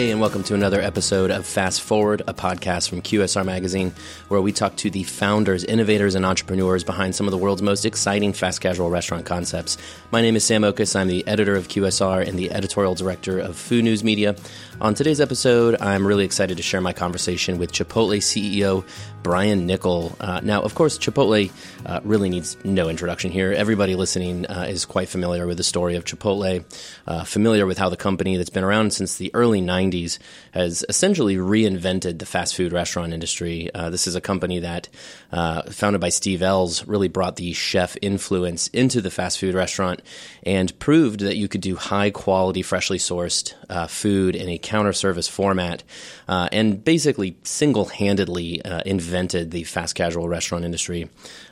Hey, and welcome to another episode of Fast Forward, a podcast from QSR Magazine, where we talk to the founders, innovators, and entrepreneurs behind some of the world's most exciting fast casual restaurant concepts. My name is Sam Oches. I'm the editor of QSR and the editorial director of Food News Media. On today's episode, I'm really excited to share my conversation with Chipotle CEO Brian Niccol. Uh, now, of course, Chipotle uh, really needs no introduction here. Everybody listening uh, is quite familiar with the story of Chipotle, uh, familiar with how the company that's been around since the early 90s has essentially reinvented the fast food restaurant industry. Uh, this is a company that, uh, founded by Steve Ells, really brought the chef influence into the fast food restaurant and proved that you could do high quality, freshly sourced food in a counter service format and basically single handedly invented invented the fast casual restaurant industry.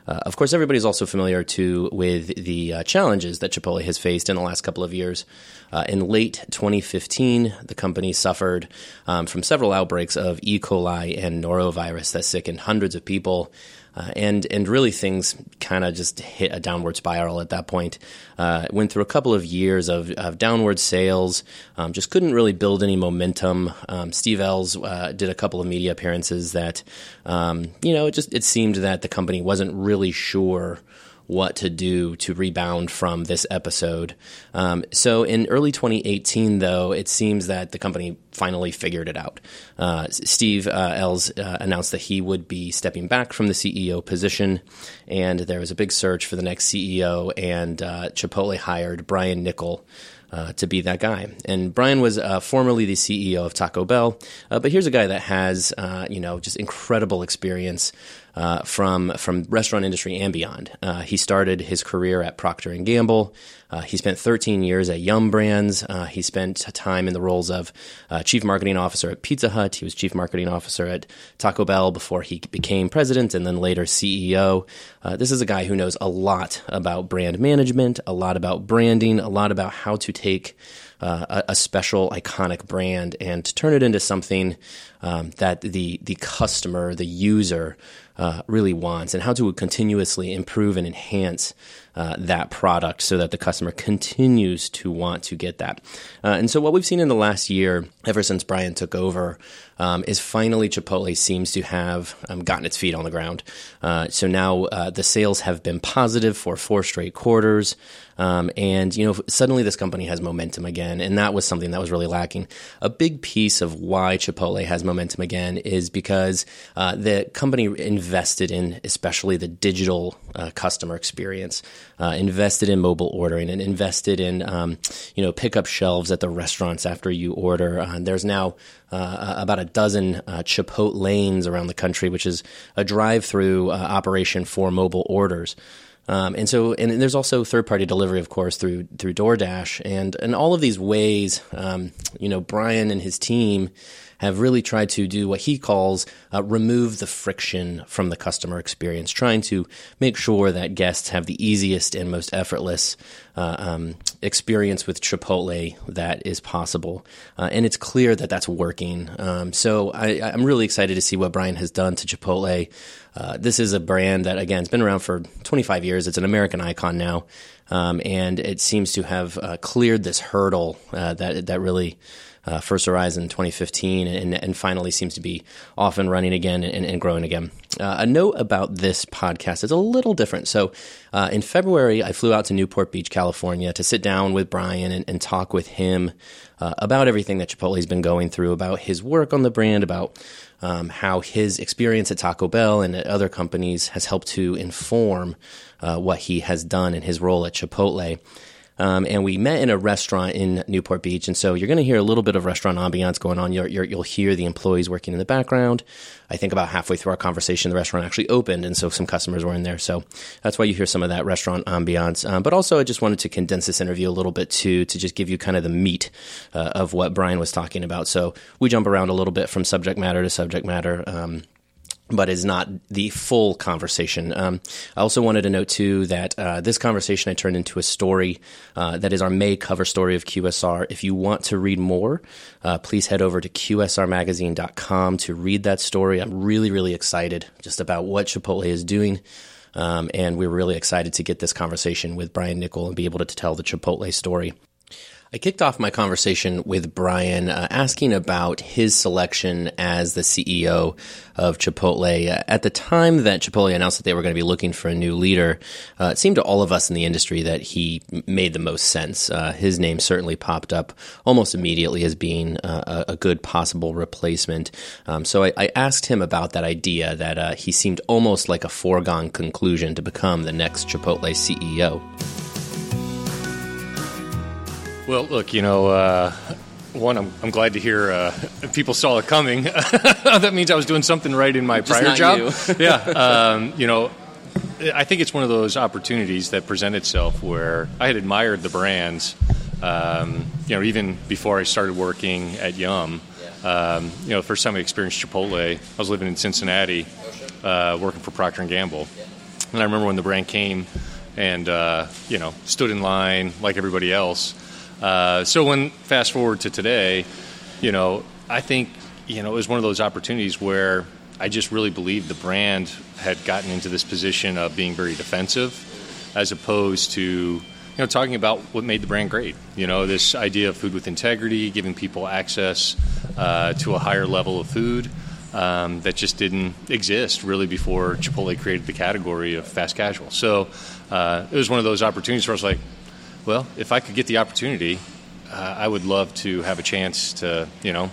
Uh, of course, everybody's also familiar too with the uh, challenges that Chipotle has faced in the last couple of years. Uh, in late 2015, the company suffered um, from several outbreaks of E. coli and norovirus that sickened hundreds of people. Uh, and and really things kind of just hit a downward spiral at that point. Uh, went through a couple of years of, of downward sales, um, just couldn't really build any momentum. Um, Steve Ells uh, did a couple of media appearances that, um, you know, it just it seemed that the company wasn't really sure what to do to rebound from this episode. Um, so in early 2018, though, it seems that the company finally figured it out. Uh, Steve uh, Ells uh, announced that he would be stepping back from the CEO position, and there was a big search for the next CEO, and uh, Chipotle hired Brian Niccol. Uh, to be that guy. And Brian was uh, formerly the CEO of Taco Bell, uh, but here's a guy that has, uh, you know, just incredible experience uh, from from restaurant industry and beyond. Uh, he started his career at Procter and Gamble. Uh, he spent 13 years at Yum Brands. Uh, he spent time in the roles of uh, chief marketing officer at Pizza Hut. He was chief marketing officer at Taco Bell before he became president, and then later CEO. Uh, this is a guy who knows a lot about brand management, a lot about branding, a lot about how to take uh, a, a, special iconic brand and turn it into something um, that the the customer, the user, uh, really wants, and how to continuously improve and enhance uh, that product so that the customer continues to want to get that. Uh, and so, what we've seen in the last year, ever since Brian took over, um, is finally Chipotle seems to have um, gotten its feet on the ground. Uh, so now uh, the sales have been positive for four straight quarters. Um, and you know, suddenly this company has momentum again, and that was something that was really lacking. A big piece of why Chipotle has momentum again is because uh, the company invested in, especially the digital uh, customer experience, uh, invested in mobile ordering, and invested in um, you know pickup shelves at the restaurants after you order. Uh, there's now uh, about a dozen uh, Chipotle lanes around the country, which is a drive-through uh, operation for mobile orders. Um, and so, and there's also third-party delivery, of course, through through DoorDash, and and all of these ways, um, you know, Brian and his team have really tried to do what he calls uh, remove the friction from the customer experience, trying to make sure that guests have the easiest and most effortless uh, um, experience with Chipotle that is possible. Uh, and it's clear that that's working. Um, so I, am really excited to see what Brian has done to Chipotle. Uh, this is a brand that, again, has been around for 25 years. It's an American icon now. Um, and it seems to have uh, cleared this hurdle uh, that that really uh, first in 2015 and, and, finally seems to be off and running again and, and growing again. Uh, a note about this podcast is a little different. So, uh, in February, I flew out to Newport Beach, California to sit down with Brian and, and talk with him uh, about everything that Chipotle's been going through, about his work on the brand, about um, how his experience at Taco Bell and at other companies has helped to inform uh, what he has done in his role at Chipotle. Um, and we met in a restaurant in Newport Beach. And so you're going to hear a little bit of restaurant ambiance going on. you will hear the employees working in the background. I think about halfway through our conversation, the restaurant actually opened, and so some customers were in there. So that's why you hear some of that restaurant ambiance. Um, but also, I just wanted to condense this interview a little bit too, to just give you kind of the meat uh, of what Brian was talking about. So we jump around a little bit from subject matter to subject matter. Um, but is not the full conversation. Um, I also wanted to note too that uh, this conversation I turned into a story uh, that is our May cover story of QSR. If you want to read more, uh, please head over to qsrmagazine.com to read that story. I'm really, really excited just about what Chipotle is doing. Um, and we're really excited to get this conversation with Brian Niccol and be able to tell the Chipotle story. I kicked off my conversation with Brian uh, asking about his selection as the CEO of Chipotle. At the time that Chipotle announced that they were going to be looking for a new leader, uh, it seemed to all of us in the industry that he made the most sense. Uh, his name certainly popped up almost immediately as being uh, a, a, good possible replacement. Um, so I, I, asked him about that idea that uh, he seemed almost like a foregone conclusion to become the next Chipotle CEO. Well, look, you know, uh, one, I'm, I'm, glad to hear uh, people saw it coming. that means I was doing something right in my Just prior job. You. yeah, um, you know, I think it's one of those opportunities that present itself where I had admired the brands, um, you know, even before I started working at Yum. Um, you know, the first time I experienced Chipotle, I was living in Cincinnati, uh, working for Procter and Gamble, and I remember when the brand came and uh, you know stood in line like everybody else. Uh, so when fast forward to today, you know, I think you know it was one of those opportunities where I just really believed the brand had gotten into this position of being very defensive, as opposed to you know talking about what made the brand great. You know, this idea of food with integrity, giving people access uh, to a higher level of food. Um, that just didn't exist really before Chipotle created the category of fast casual. So uh, it was one of those opportunities where I was like, well, if I could get the opportunity, uh, I would love to have a chance to, you know,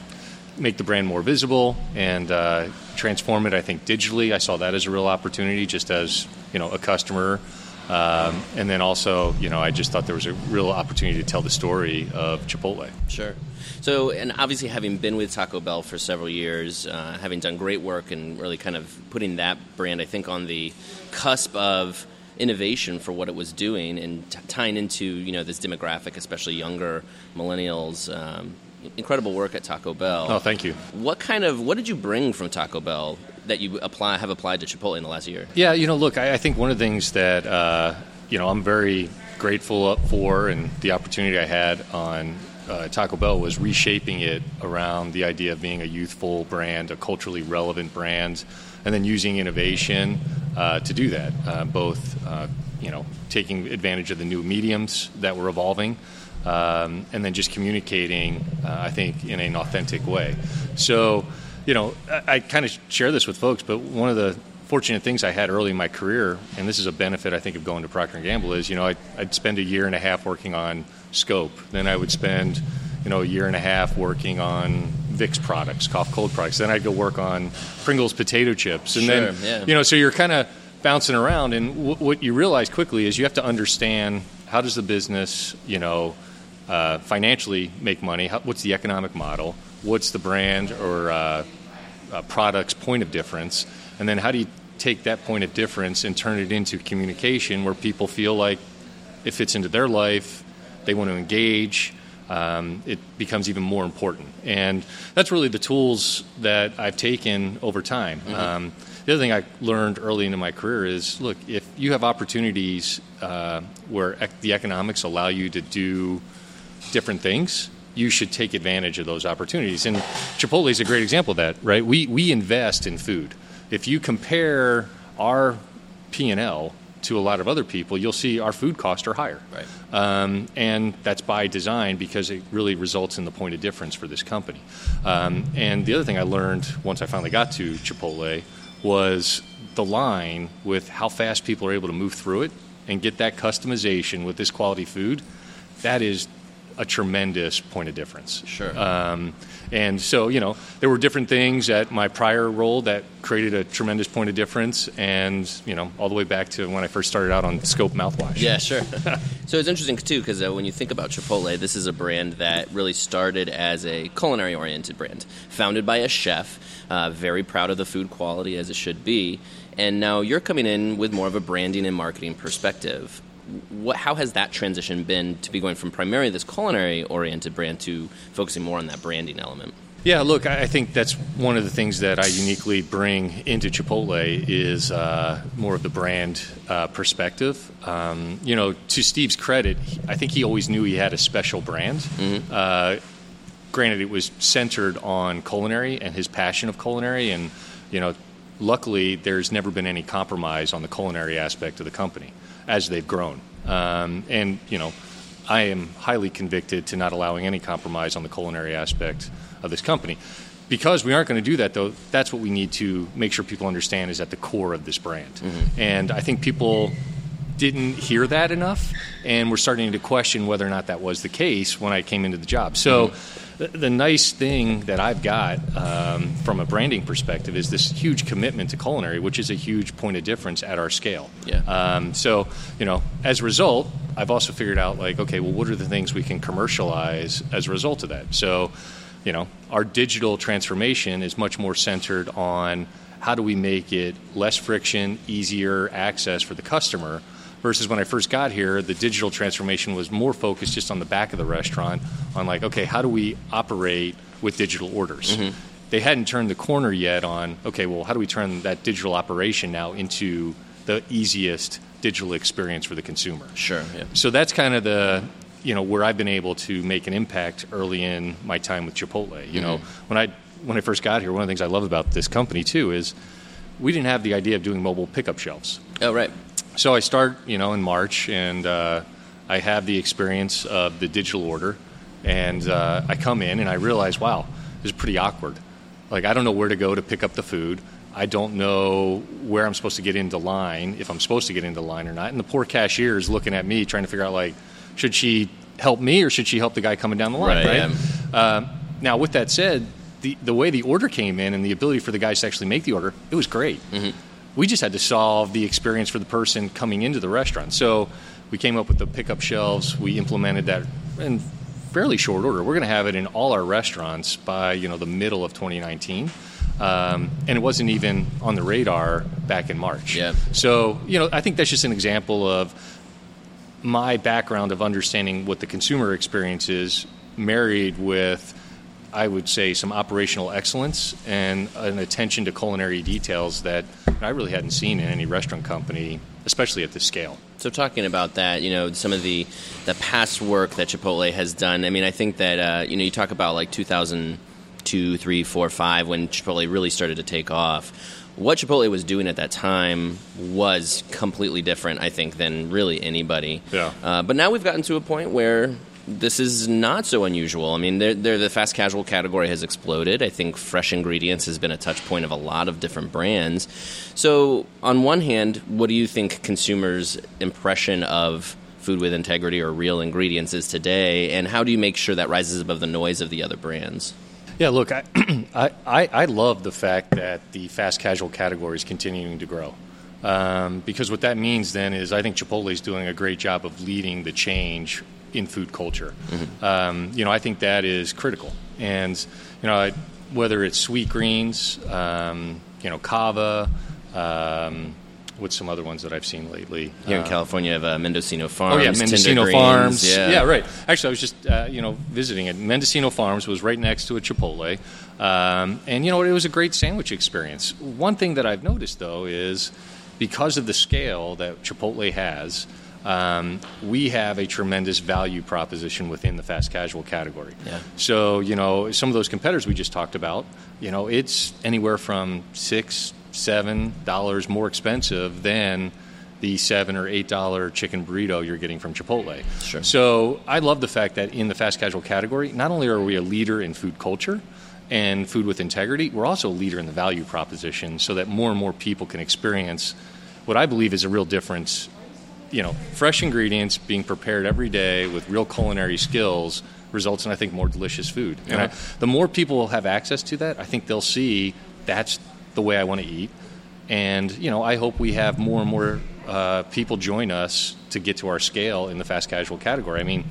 make the brand more visible and uh, transform it. I think digitally, I saw that as a real opportunity, just as you know, a customer. Um, and then also, you know, I just thought there was a real opportunity to tell the story of Chipotle. Sure. So, and obviously, having been with Taco Bell for several years, uh, having done great work and really kind of putting that brand, I think, on the cusp of innovation for what it was doing and t- tying into you know this demographic, especially younger millennials. Um, incredible work at Taco Bell. Oh, thank you. What kind of what did you bring from Taco Bell that you apply have applied to Chipotle in the last year? Yeah, you know, look, I, I think one of the things that uh, you know I'm very grateful for and the opportunity I had on uh, Taco Bell was reshaping it around the idea of being a youthful brand, a culturally relevant brand, and then using innovation uh, to do that. Uh, both, uh, you know, taking advantage of the new mediums that were evolving, um, and then just communicating. Uh, I think in an authentic way. So, you know, I, I kind of share this with folks, but one of the fortunate things I had early in my career, and this is a benefit I think of going to Procter and Gamble, is you know I'd, I'd, spend a year and a half working on scope, then I would spend you know a year and a half working on Vicks products, cough cold products, then I'd go work on Pringles potato chips, and sure, then yeah. you know so you're kind of bouncing around, and w- what you realize quickly is you have to understand how does the business you know uh, financially make money, how, what's the economic model, what's the brand or uh, uh, product's point of difference? And then how do you take that point of difference and turn it into communication where people feel like it fits into their life, they want to engage, um, it becomes even more important. And that's really the tools that I've taken over time. Mm-hmm. Um, the other thing I learned early into my career is look, if you have opportunities uh, where ec- the economics allow you to do different things, you should take advantage of those opportunities. And Chipotle is a great example of that, right? We, we invest in food if you compare our P&L to a lot of other people, you'll see our food costs are higher. Right. Um, and that's by design because it really results in the point of difference for this company. Um, and the other thing I learned once I finally got to Chipotle was the line with how fast people are able to move through it and get that customization with this quality food. That is a tremendous point of difference. Sure. Um, and so, you know, there were different things at my prior role that created a tremendous point of difference, and you know, all the way back to when I first started out on Scope mouthwash. Yeah, sure. so it's interesting too because uh, when you think about Chipotle, this is a brand that really started as a culinary-oriented brand, founded by a chef, uh, very proud of the food quality as it should be, and now you're coming in with more of a branding and marketing perspective what, how has that transition been to be going from primarily this culinary oriented brand to focusing more on that branding element? Yeah, look, I think that's one of the things that I uniquely bring into Chipotle is uh, more of the brand uh, perspective. Um, you know, to Steve's credit, I think he always knew he had a special brand. Mm-hmm. Uh, granted, it was centered on culinary and his passion of culinary, and you know, luckily, there's never been any compromise on the culinary aspect of the company as they've grown. Um, and you know, I am highly convicted to not allowing any compromise on the culinary aspect of this company. Because we aren't going to do that, though, that's what we need to make sure people understand is at the core of this brand. Mm-hmm. And I think people didn't hear that enough, and we're starting to question whether or not that was the case when I came into the job. So. Mm-hmm the, the nice thing that I've got um, from a branding perspective is this huge commitment to culinary, which is a huge point of difference at our scale. Yeah. Um, so, you know, as a result, I've also figured out like, okay, well, what are the things we can commercialize as a result of that? So, you know, our digital transformation is much more centered on how do we make it less friction, easier access for the customer versus when I first got here, the digital transformation was more focused just on the back of the restaurant on like, okay, how do we operate with digital orders? Mm-hmm. They hadn't turned the corner yet on, okay, well, how do we turn that digital operation now into the easiest digital experience for the consumer? Sure. Yeah. So that's kind of the you know where I've been able to make an impact early in my time with Chipotle. You mm-hmm. know, when I when I first got here, one of the things I love about this company too is we didn't have the idea of doing mobile pickup shelves. Oh, right. So I start, you know, in March, and uh, I have the experience of the digital order, and uh, I come in and I realize, wow, this is pretty awkward. Like I don't know where to go to pick up the food. I don't know where I'm supposed to get into line, if I'm supposed to get into line or not. And the poor cashier is looking at me, trying to figure out like, should she help me or should she help the guy coming down the line? Right. right? Yeah. Uh, now, with that said, the the way the order came in and the ability for the guys to actually make the order, it was great. Mm-hmm we just had to solve the experience for the person coming into the restaurant. So we came up with the pickup shelves. We implemented that in fairly short order. We're going to have it in all our restaurants by you know the middle of 2019. Um, and it wasn't even on the radar back in March. Yeah. So you know, I think that's just an example of my background of understanding what the consumer experience is, married with I would say, some operational excellence and an attention to culinary details that I really hadn't seen in any restaurant company, especially at this scale. So, talking about that, you know, some of the the past work that Chipotle has done. I mean, I think that uh, you know, you talk about like 2002, three, four, five, when Chipotle really started to take off. What Chipotle was doing at that time was completely different, I think, than really anybody. Yeah. Uh, but now we've gotten to a point where this is not so unusual. I mean, they're, they're, the fast casual category has exploded. I think fresh ingredients has been a touch point of a lot of different brands. So, on one hand, what do you think consumers' impression of food with integrity or real ingredients is today, and how do you make sure that rises above the noise of the other brands? Yeah, look, I, I, I love the fact that the fast casual category is continuing to grow. Um, because what that means then is I think Chipotle is doing a great job of leading the change in food culture. Mm-hmm. Um, you know, I think that is critical. And you know, I, whether it's Sweetgreens, um, you know, Cava. Um, what's some other ones that I've seen lately? Here in uh, California, have uh, Mendocino Farms. Oh yeah, Mendocino Farms. Yeah. yeah. right. Actually, I was just uh, you know visiting it. Mendocino Farms was right next to a Chipotle, um, and you know it was a great sandwich experience. One thing that I've noticed though is because of the scale that Chipotle has um, we have a tremendous value proposition within the fast casual category. Yeah. So, you know, some of those competitors we just talked about, you know, it's anywhere from six, seven dollars more expensive than the seven or eight dollar chicken burrito you're getting from Chipotle. Sure. So I love the fact that in the fast casual category, not only are we a leader in food culture and food with integrity, we're also a leader in the value proposition so that more and more people can experience what I believe is a real difference you know, fresh ingredients being prepared every day with real culinary skills results in, I think, more delicious food. And I, the more people will have access to that, I think they'll see that's the way I want to eat. And you know, I hope we have more and more uh, people join us to get to our scale in the fast casual category. I mean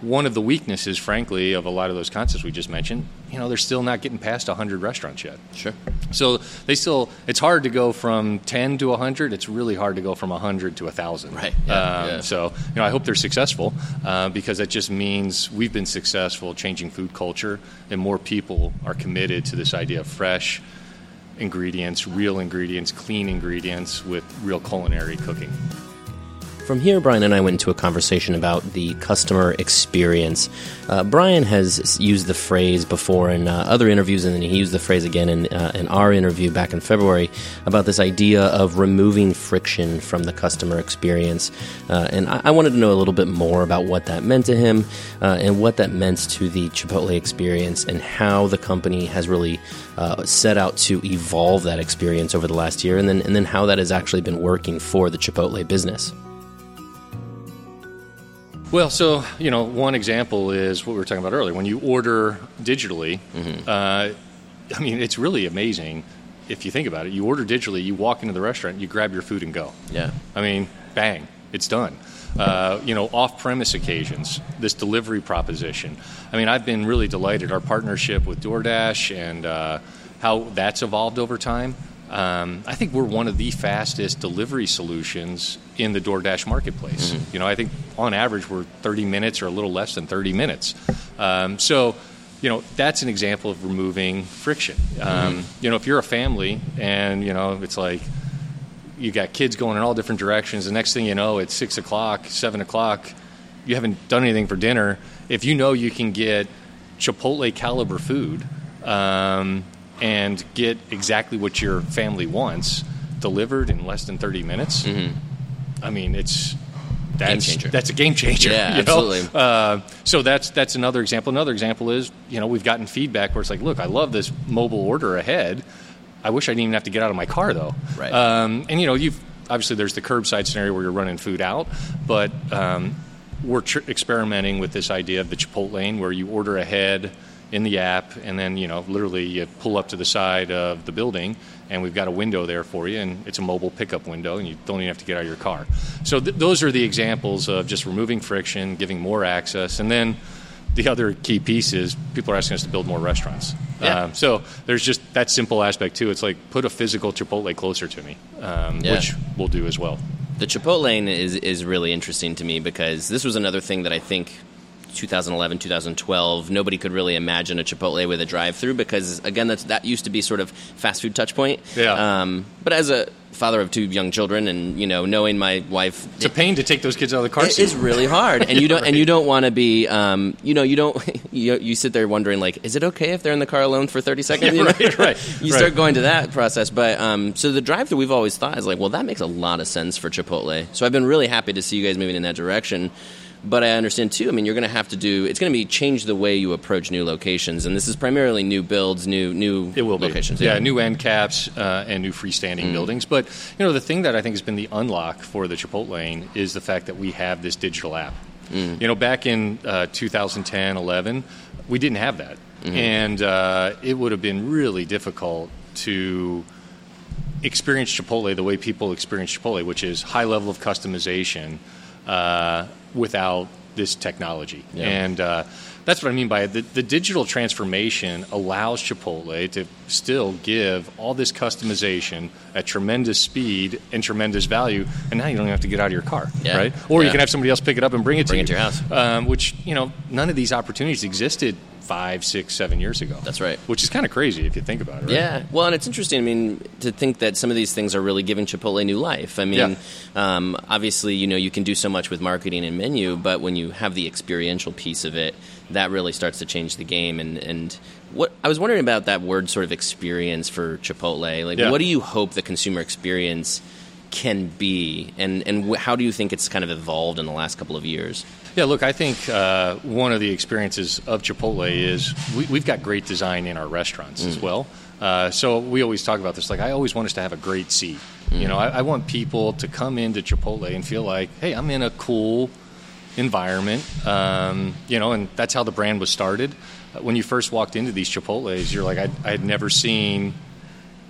one of the weaknesses, frankly, of a lot of those concepts we just mentioned, you know, they're still not getting past 100 restaurants yet. Sure. So they still, it's hard to go from 10 to 100. It's really hard to go from 100 to 1,000. Right. Yeah, um, yeah. So, you know, I hope they're successful uh, because that just means we've been successful changing food culture and more people are committed to this idea of fresh ingredients, real ingredients, clean ingredients with real culinary cooking. From here, Brian and I went into a conversation about the customer experience. Uh, Brian has used the phrase before in uh, other interviews, and then he used the phrase again in, uh, in our interview back in February about this idea of removing friction from the customer experience. Uh, and I-, I, wanted to know a little bit more about what that meant to him uh, and what that meant to the Chipotle experience and how the company has really uh, set out to evolve that experience over the last year, and then, and then how that has actually been working for the Chipotle business. Well, so you know, one example is what we were talking about earlier. When you order digitally, mm-hmm. uh, I mean, it's really amazing if you think about it. You order digitally, you walk into the restaurant, you grab your food and go. Yeah. I mean, bang, it's done. Uh, you know, off-premise occasions, this delivery proposition. I mean, I've been really delighted. Our partnership with DoorDash and uh, how that's evolved over time. Um, I think we're one of the fastest delivery solutions in the DoorDash marketplace. Mm-hmm. You know, I think on average we're 30 minutes or a little less than 30 minutes. Um, so, you know, that's an example of removing friction. Um, mm-hmm. You know, if you're a family and you know it's like you got kids going in all different directions, the next thing you know, it's six o'clock, seven o'clock. You haven't done anything for dinner. If you know you can get Chipotle caliber food um, and get exactly what your family wants delivered in less than 30 minutes, mm-hmm. I mean, it's that's that's a game changer. Yeah, absolutely. Uh, so that's that's another example. Another example is you know we've gotten feedback where it's like, look, I love this mobile order ahead. I wish I didn't even have to get out of my car though. Right. Um, and you know, you've obviously there's the curbside scenario where you're running food out, but um, we're tr- experimenting with this idea of the Chipotle lane where you order ahead in the app, and then you know literally you pull up to the side of the building, and we've got a window there for you, and it's a mobile pickup window, and you don't even have to get out of your car. So th- those are the examples of just removing friction, giving more access, and then the other key piece is people are asking us to build more restaurants. Yeah. Um, so there's just that simple aspect too. It's like put a physical Chipotle closer to me, um, yeah. which we'll do as well. The Chipotle lane is is really interesting to me because this was another thing that I think 2011, 2012, nobody could really imagine a Chipotle with a drive-through because again, that's that used to be sort of fast food touch point. Yeah. Um, but as a father of two young children, and you know, knowing my wife, it's it, a pain to take those kids out of the car seat. It's really hard, and you don't right. and you don't want to be, um, you know, you don't you, you sit there wondering like, is it okay if they're in the car alone for 30 seconds? yeah, right, right. you start going to that process, but um, so the drive-through we've always thought is like, well, that makes a lot of sense for Chipotle. So I've been really happy to see you guys moving in that direction. But I understand too. I mean, you're going to have to do. It's going to be change the way you approach new locations, and this is primarily new builds, new new it will locations. Be. Yeah, yeah, new end caps uh, and new freestanding mm. buildings. But you know, the thing that I think has been the unlock for the Chipotle lane is the fact that we have this digital app. Mm. You know, back in uh, 2010, 11, we didn't have that, mm-hmm. and uh, it would have been really difficult to experience Chipotle the way people experience Chipotle, which is high level of customization without this technology. Yeah. And uh, that's what I mean by it. The, the, digital transformation allows Chipotle to still give all this customization at tremendous speed and tremendous value, and now you don't even have to get out of your car, yeah. right? Or yeah. you can have somebody else pick it up and bring it bring to it you. to your house. Um, which, you know, none of these opportunities existed five, six, seven years ago. That's right. Which is kind of crazy if you think about it. Right? Yeah. Well, and it's interesting. I mean, to think that some of these things are really giving Chipotle new life. I mean, yeah. um, obviously, you know, you can do so much with marketing and menu, but when you have the experiential piece of it, that really starts to change the game. And and what I was wondering about that word, sort of experience for Chipotle. Like, yeah. what do you hope the consumer experience? can be, and and how do you think it's kind of evolved in the last couple of years? Yeah, look, I think uh, one of the experiences of Chipotle is we, have got great design in our restaurants mm. as well. Uh, so we always talk about this. Like, I always want us to have a great seat. Mm. You know, I, I, want people to come into Chipotle and feel like, hey, I'm in a cool environment. Um, you know, and that's how the brand was started. When you first walked into these Chipotles, you're like, I, I had never seen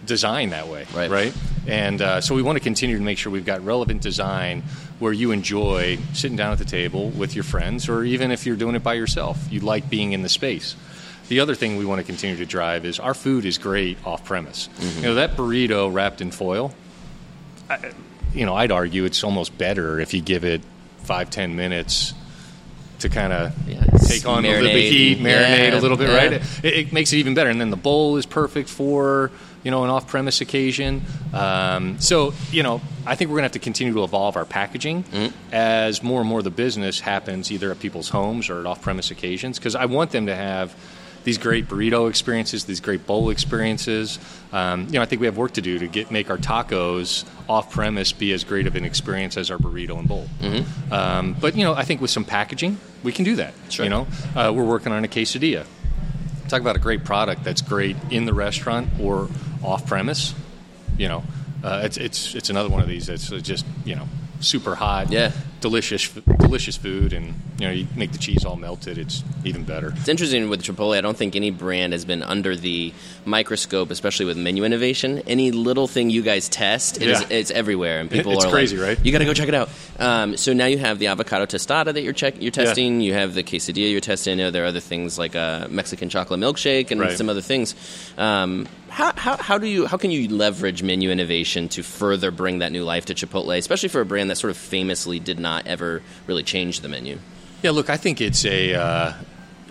design that way, right? right? And uh, so we want to continue to make sure we've got relevant design where you enjoy sitting down at the table with your friends, or even if you're doing it by yourself, you like being in the space. The other thing we want to continue to drive is our food is great off premise. Mm-hmm. You know that burrito wrapped in foil. I, you know, I'd argue it's almost better if you give it five ten minutes to kind of yeah, take on a little bit of heat, marinate yeah, a little bit, yeah. right? It, it, makes it even better. And then the bowl is perfect for you know, an off-premise occasion. Um, so, you know, I think we're going to have to continue to evolve our packaging Mm-hmm. as more and more of the business happens either at people's homes or at off-premise occasions. Because I want them to have these great burrito experiences, these great bowl experiences. Um, you know, I think we have work to do to get make our tacos off-premise be as great of an experience as our burrito and bowl. Um, but you know, I think with some packaging, we can do that. Sure. You know, uh, we're working on a quesadilla. Talk about a great product that's great in the restaurant or off-premise. You know, uh, it's it's it's another one of these that's just you know super hot, Yeah. delicious, delicious food, and you know you make the cheese all melted. It's even better. It's interesting with Chipotle. I don't think any brand has been under the microscope, especially with menu innovation. Any little thing you guys test, it is, Yeah. it's everywhere, and people It's are crazy, like, right? You got to go check it out. Um, so now you have the avocado tostada that you're check, you're testing. You have the quesadilla you're testing. Know there are other things like a Mexican chocolate milkshake and Right. some other things. Um, how, how, how do you how can you leverage menu innovation to further bring that new life to Chipotle, especially for a brand that sort of famously did not ever really change the menu? Yeah, look, I think it's a uh,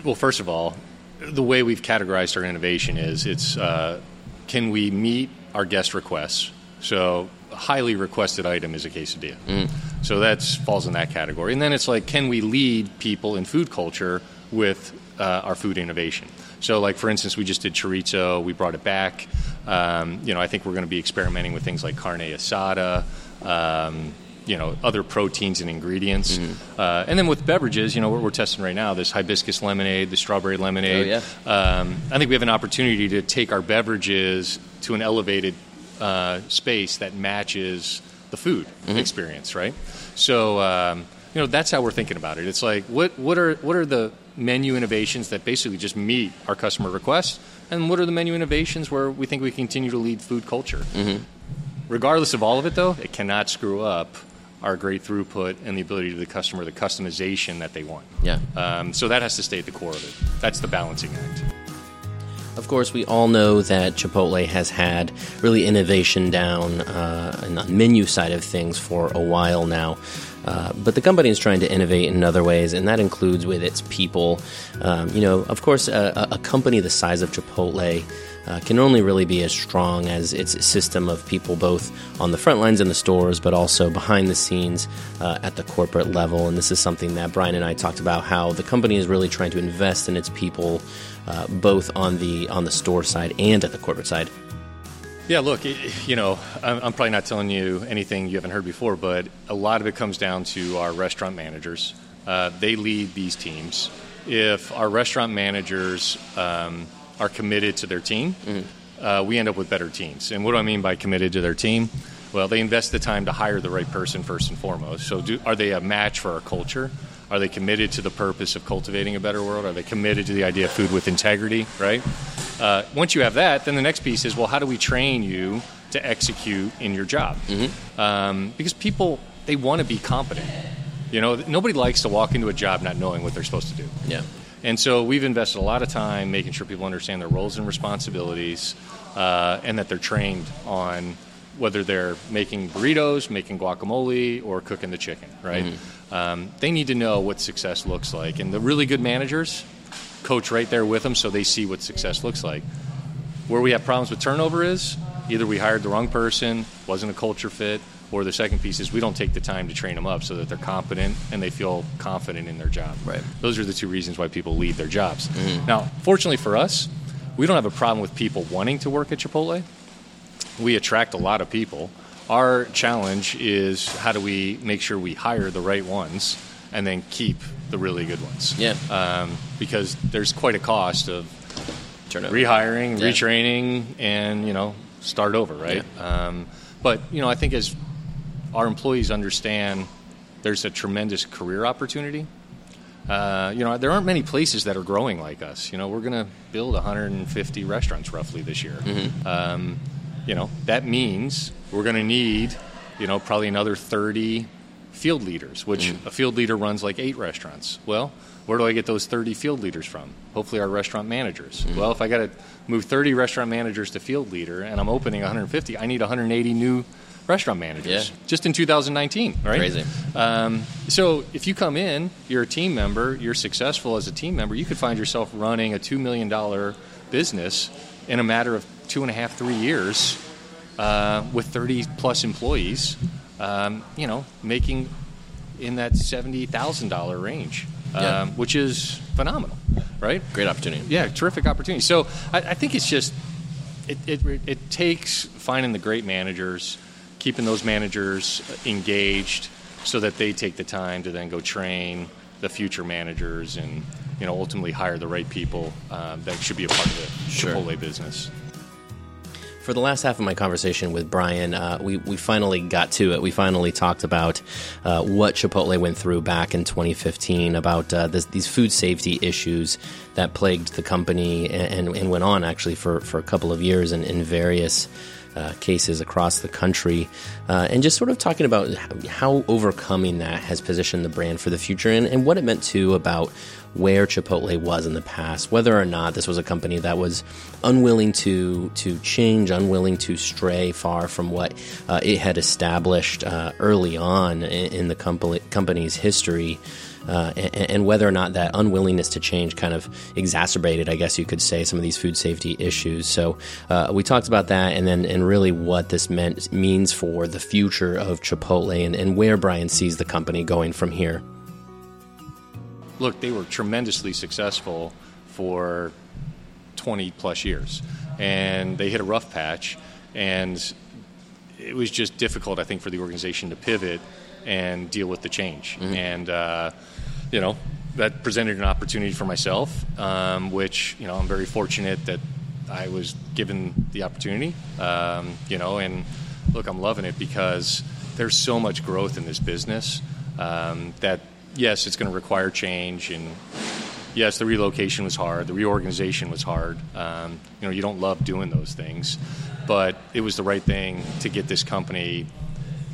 well. First of all, the way we've categorized our innovation is it's uh, can we meet our guest requests? So, a highly requested item is a quesadilla. So that falls in that category. And then it's like, can we lead people in food culture with uh, our food innovation? So, like for instance, we just did chorizo. We brought it back. Um, you know, I think we're going to be experimenting with things like carne asada. Um, you know, other proteins and ingredients, uh, and then with beverages, you know, what we're testing right now, this hibiscus lemonade, the strawberry lemonade. Oh, um, I think we have an opportunity to take our beverages to an elevated uh, space that matches the food experience, right? So, um, you know, that's how we're thinking about it. It's like, what, what are what are the menu innovations that basically just meet our customer requests, and what are the menu innovations where we think we continue to lead food culture? Regardless of all of it, though, it cannot screw up our great throughput and the ability to the customer, the customization that they want. Yeah. Um, so that has to stay at the core of it. That's the balancing act. Of course, we all know that Chipotle has had really innovation down uh, on the menu side of things for a while now. Uh, but the company is trying to innovate in other ways, and that includes with its people. Um, you know, of course, a, a company the size of Chipotle uh, can only really be as strong as its system of people, both on the front lines in the stores, but also behind the scenes uh, at the corporate level. And this is something that Brian and I talked about how the company is really trying to invest in its people, uh, both on the on the store side and at the corporate side. Yeah, look, it, you know, I'm, I'm probably not telling you anything you haven't heard before, but a lot of it comes down to our restaurant managers. Uh, they lead these teams. If our restaurant managers um, are committed to their team, uh, we end up with better teams. And what do I mean by committed to their team? Well, they invest the time to hire the right person first and foremost. So, do, are they a match for our culture? Are they committed to the purpose of cultivating a better world? Are they committed to the idea of food with integrity? Right. Uh, once you have that, then the next piece is well, how do we train you to execute in your job? Um, because people they want to be competent. You know, nobody likes to walk into a job not knowing what they're supposed to do. Yeah. And so we've invested a lot of time making sure people understand their roles and responsibilities, uh, and that they're trained on whether they're making burritos, making guacamole, or cooking the chicken. Right? Um, they need to know what success looks like, and the really good managers coach right there with them, so they see what success looks like. Where we have problems with turnover is either we hired the wrong person, wasn't a culture fit, or the second piece is we don't take the time to train them up so that they're competent and they feel confident in their job. Right. Those are the two reasons why people leave their jobs. Mm-hmm. Now, fortunately for us, we don't have a problem with people wanting to work at Chipotle. We attract a lot of people. Our challenge is how do we make sure we hire the right ones and then keep the really good ones? Yeah. Um, because there's quite a cost of Turnover. rehiring, Yeah. retraining, and you know start over, right? Um, but you know, I think as our employees understand, there's a tremendous career opportunity. Uh, you know, there aren't many places that are growing like us. You know, we're going to build 150 restaurants roughly this year. Um, you know, that means we're going to need, you know, probably another 30 field leaders, which a field leader runs like eight restaurants. Well, where do I get those 30 field leaders from? Hopefully, our restaurant managers. Well, if I got to move 30 restaurant managers to field leader and I'm opening 150, I need 180 new restaurant managers Yeah. just in 2019, right? Crazy. Um, so if you come in, you're a team member, you're successful as a team member, you could find yourself running a $2 million business in a matter of two and a half, three years, uh, with 30 plus employees, um, you know, making in that $70,000 range, Yeah. um, which is phenomenal, right? Great opportunity. Yeah, terrific opportunity. So I, I think it's just it, it it takes finding the great managers, keeping those managers engaged, so that they take the time to then go train the future managers and you know ultimately hire the right people uh, that should be a part of the Sure. Chipotle business. For the last half of my conversation with Brian, uh, we, we finally got to it. We finally talked about uh, what Chipotle went through back in 2015, about uh, this, these food safety issues that plagued the company and, and, went on actually for, for a couple of years in, in various uh, cases across the country, uh, and just sort of talking about how overcoming that has positioned the brand for the future and, and what it meant to about where Chipotle was in the past, whether or not this was a company that was unwilling to to change, unwilling to stray far from what uh, it had established uh, early on in, in the company, company's history. Uh, and, and whether or not that unwillingness to change kind of exacerbated, I guess you could say, some of these food safety issues. So uh, we talked about that, and then and really what this meant means for the future of Chipotle and, and where Brian sees the company going from here. Look, they were tremendously successful for 20 plus years. And they hit a rough patch, and it was just difficult, I think, for the organization to pivot and deal with the change. And, uh, you know, that presented an opportunity for myself, um, which, you know, I'm very fortunate that I was given the opportunity, um, you know, and look, I'm loving it because there's so much growth in this business um, that, yes, it's going to require change and yes, the relocation was hard. The reorganization was hard. Um, you know, you don't love doing those things, but it was the right thing to get this company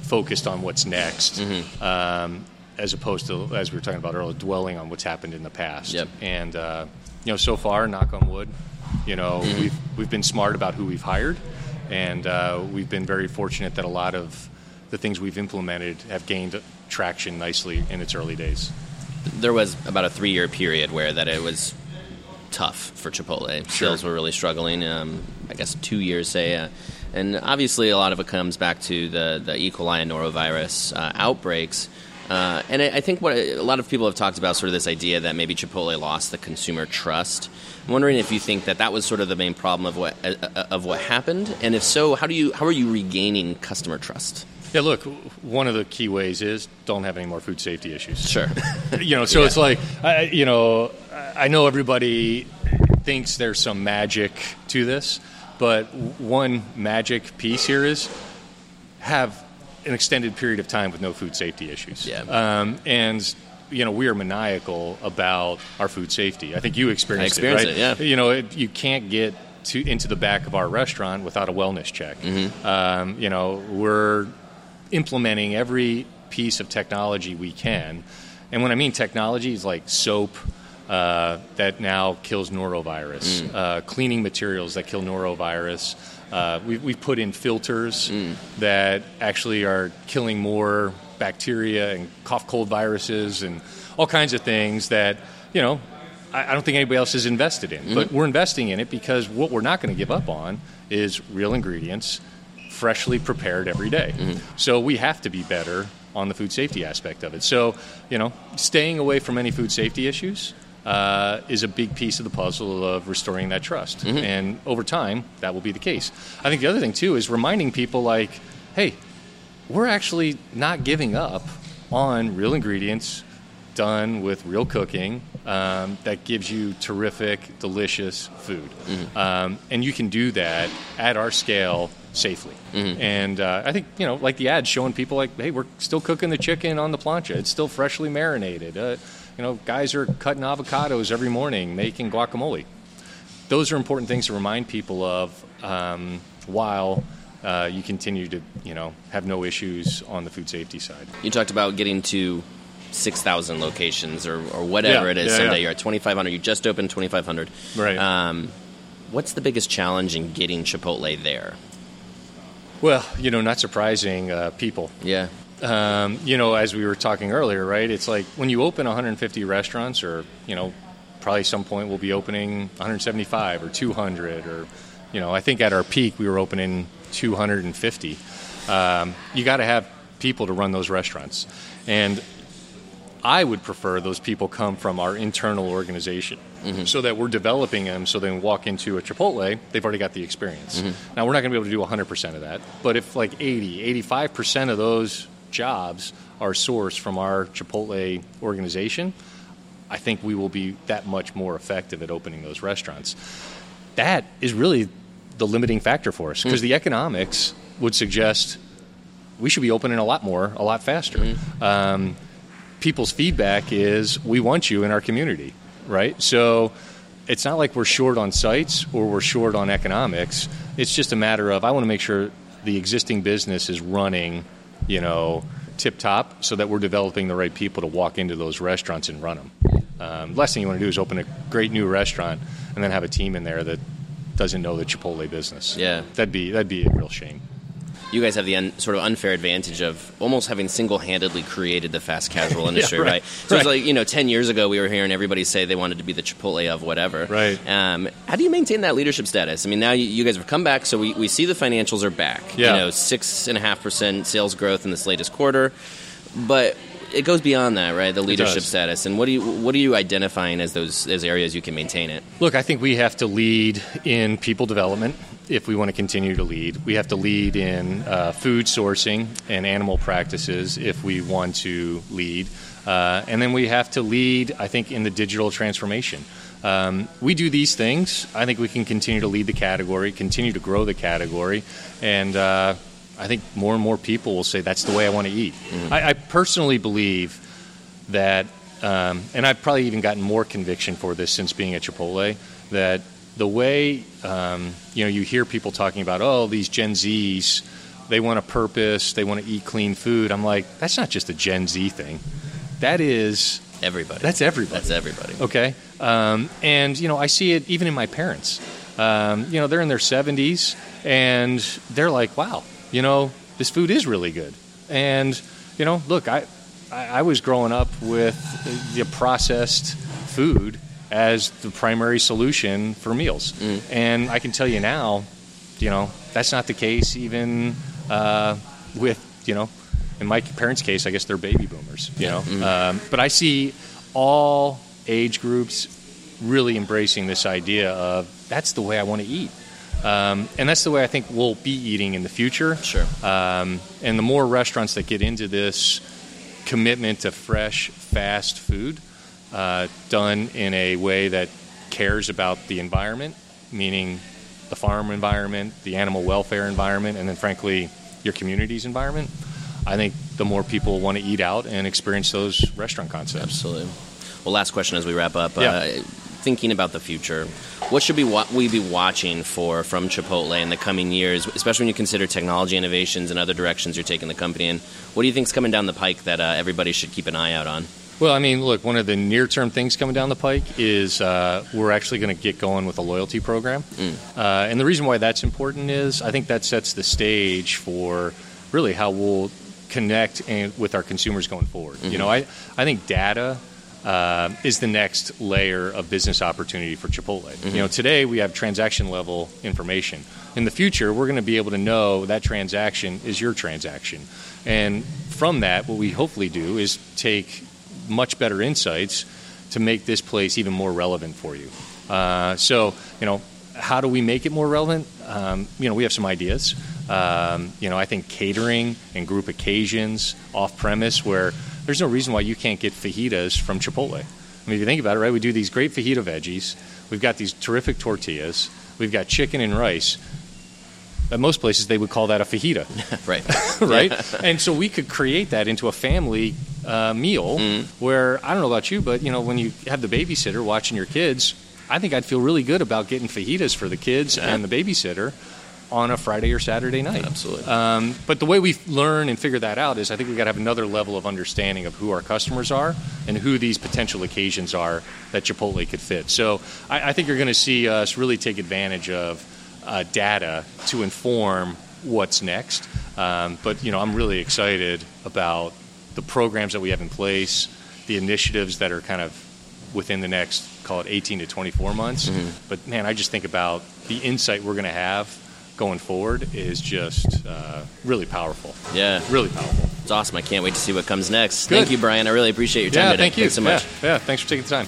focused on what's next, um, as opposed to, as we were talking about earlier, dwelling on what's happened in the past. Yep. And uh, you know, so far, knock on wood, you know, we've we've been smart about who we've hired, and uh, we've been very fortunate that a lot of the things we've implemented have gained traction nicely in its early days. there was about a three year period where that it was tough for Chipotle. Sales were really struggling. Um, I guess two years, say, uh, and obviously a lot of it comes back to the the E. coli and norovirus uh, outbreaks. Uh, and I I think what a lot of people have talked about, sort of this idea that maybe Chipotle lost the consumer trust. I'm wondering if you think that that was sort of the main problem of what uh, uh, of what happened, and if so, how do you how are you regaining customer trust? Yeah, look, one of the key ways is don't have any more food safety issues. Sure. you know, so Yeah. it's like, I, you know, I know everybody thinks there's some magic to this, but one magic piece here is have an extended period of time with no food safety issues. Yeah. Um, and you know, we are maniacal about our food safety. I think you experienced, experienced it, it, right? yeah. You know, it, you can't get to into the back of our restaurant without a wellness check. Mm-hmm. Um, you know, we're implementing every piece of technology we can. And when I mean technology, it's like soap uh, that now kills norovirus, uh, cleaning materials that kill norovirus. Uh, we, we've put in filters that actually are killing more bacteria and cough cold viruses and all kinds of things that, you know, I, I don't think anybody else is invested in. But we're investing in it because what we're not going to give up on is real ingredients, freshly prepared every day. So we have to be better on the food safety aspect of it. So, you know, staying away from any food safety issues uh, is a big piece of the puzzle of restoring that trust. And over time, that will be the case. I think the other thing, too, is reminding people like, hey, we're actually not giving up on real ingredients done with real cooking um, that gives you terrific, delicious food. Um, and you can do that at our scale safely. And uh, I think, you know, like the ads showing people like, hey, we're still cooking the chicken on the plancha. It's still freshly marinated. Uh, you know, guys are cutting avocados every morning, making guacamole. Those are important things to remind people of um, while uh, you continue to, you know, have no issues on the food safety side. You talked about getting to 6,000 locations or, or whatever Yeah, it is yeah, someday. yeah. You're at 2,500. You just opened 2,500. Right. Um, what's the biggest challenge in getting Chipotle there? Well, you know, not surprising, uh, people. Yeah. Um, you know, as we were talking earlier, right? It's like when you open 150 restaurants, or you know, probably some point we'll be opening 175 or 200, or You know, I think at our peak we were opening 250. Um, you got to have people to run those restaurants, and I would prefer those people come from our internal organization mm-hmm. so that we're developing them so they can walk into a Chipotle, they've already got the experience. Mm-hmm. Now, we're not going to be able to do 100% of that, but if like 80, 85% of those jobs are sourced from our Chipotle organization, I think we will be that much more effective at opening those restaurants. That is really the limiting factor for us because mm. the economics would suggest we should be opening a lot more, a lot faster. Mm. Um, people's feedback is we want you in our community, right? So it's not like we're short on sites or we're short on economics. It's just a matter of I want to make sure the existing business is running, you know, tip top so that we're developing the right people to walk into those restaurants and run them. Um, last thing you want to do is open a great new restaurant and then have a team in there that doesn't know the Chipotle business. Yeah, that'd be that'd be a real shame you guys have the un, sort of unfair advantage of almost having single-handedly created the fast casual industry, yeah, right. right. So right. it's like you know, ten years ago we were hearing everybody say they wanted to be the Chipotle of whatever. Right. Um, how do you maintain that leadership status? I mean, now you, you, guys have come back, so we, we see the financials are back. Yeah. You know, six and a half percent sales growth in this latest quarter, but it goes beyond that, right? The leadership status, and what do you what are you identifying as those as areas you can maintain it? Look, I think we have to lead in people development if we want to continue to lead. We have to lead in uh, food sourcing and animal practices if we want to lead, uh, and then we have to lead, I think, in the digital transformation. Um, we do these things. I think we can continue to lead the category, continue to grow the category, and uh, I think more and more people will say that's the way I want to eat. Mm-hmm. I, I, personally believe that, um, and I've probably even gotten more conviction for this since being at Chipotle, that the way um, you know you hear people talking about oh these Gen Zs they want a purpose they want to eat clean food. I'm like that's not just a Gen Z thing. That is everybody. That's everybody. That's everybody. Okay? Um, and you know I see it even in my parents. Um, you know they're in their 70s and they're like wow you know, this food is really good. And, you know, look, I, I was growing up with the processed food as the primary solution for meals. Mm. And I can tell you now, you know, that's not the case even uh, with, you know, in my parents' case, I guess they're baby boomers, you know. Mm. Um, but I see all age groups really embracing this idea of that's the way I want to eat. Um, and that's the way I think we'll be eating in the future. Sure. Um, and the more restaurants that get into this commitment to fresh, fast food uh, done in a way that cares about the environment, meaning the farm environment, the animal welfare environment, and then frankly, your community's environment, I think the more people want to eat out and experience those restaurant concepts. Absolutely. Well, last question as we wrap up. Yeah. Uh, thinking about the future, what should we, wa- we be watching for from Chipotle in the coming years, especially when you consider technology innovations and other directions you're taking the company in? What do you think is coming down the pike that uh, everybody should keep an eye out on? Well, I mean, look, one of the near term things coming down the pike is uh, we're actually going to get going with a loyalty program. Mm. Uh, and the reason why that's important is I think that sets the stage for really how we'll connect and, with our consumers going forward. Mm-hmm. You know, I, I think data uh, is the next layer of business opportunity for Chipotle. Mm-hmm. You know, today we have transaction level information. In the future, we're going to be able to know that transaction is your transaction, and from that, what we hopefully do is take much better insights to make this place even more relevant for you. Uh, so, you know, how do we make it more relevant? Um, you know, we have some ideas. Um, you know, I think catering and group occasions off premise where there's no reason why you can't get fajitas from Chipotle. I mean, if you think about it, right, we do these great fajita veggies. We've got these terrific tortillas. We've got chicken and rice. At most places, they would call that a fajita. right. right? And so we could create that into a family uh, meal mm. where, I don't know about you, but, you know, when you have the babysitter watching your kids, I think I'd feel really good about getting fajitas for the kids yeah. and the babysitter on a Friday or Saturday night. Absolutely. Um, but the way we learn and figure that out is I think we've got to have another level of understanding of who our customers are and who these potential occasions are that Chipotle could fit. So I, I think you're going to see us really take advantage of uh, data to inform what's next. Um, but you know, I'm really excited about the programs that we have in place, the initiatives that are kind of within the next, call it 18 to 24 months. Mm-hmm. But man, I just think about the insight we're going to have going forward is just uh, really powerful. Yeah. Really powerful. It's awesome. I can't wait to see what comes next. Good. Thank you, Brian. I really appreciate your time yeah, today. Thank you Thanks so much. Yeah, yeah, thanks for taking the time.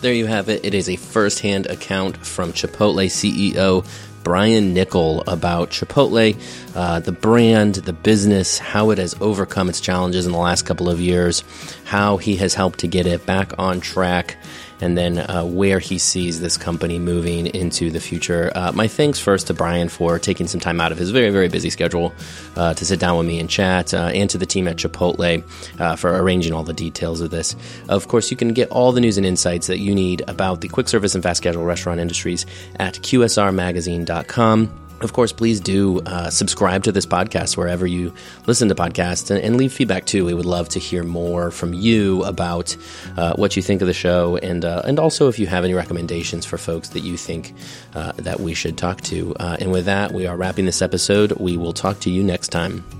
There you have it. It is a first-hand account from Chipotle CEO Brian Niccol about Chipotle, uh, the brand, the business, how it has overcome its challenges in the last couple of years, how he has helped to get it back on track, and then uh, where he sees this company moving into the future. Uh, my thanks first to Brian for taking some time out of his very, very busy schedule uh, to sit down with me and chat, uh, and to the team at Chipotle uh, for arranging all the details of this. Of course, you can get all the news and insights that you need about the quick service and fast casual restaurant industries at QSRmagazine.com. Of course, please do uh, subscribe to this podcast wherever you listen to podcasts and, and, leave feedback too. We would love to hear more from you about uh, what you think of the show, and uh, and also if you have any recommendations for folks that you think uh, that we should talk to. Uh, and with that, we are wrapping this episode. We will talk to you next time.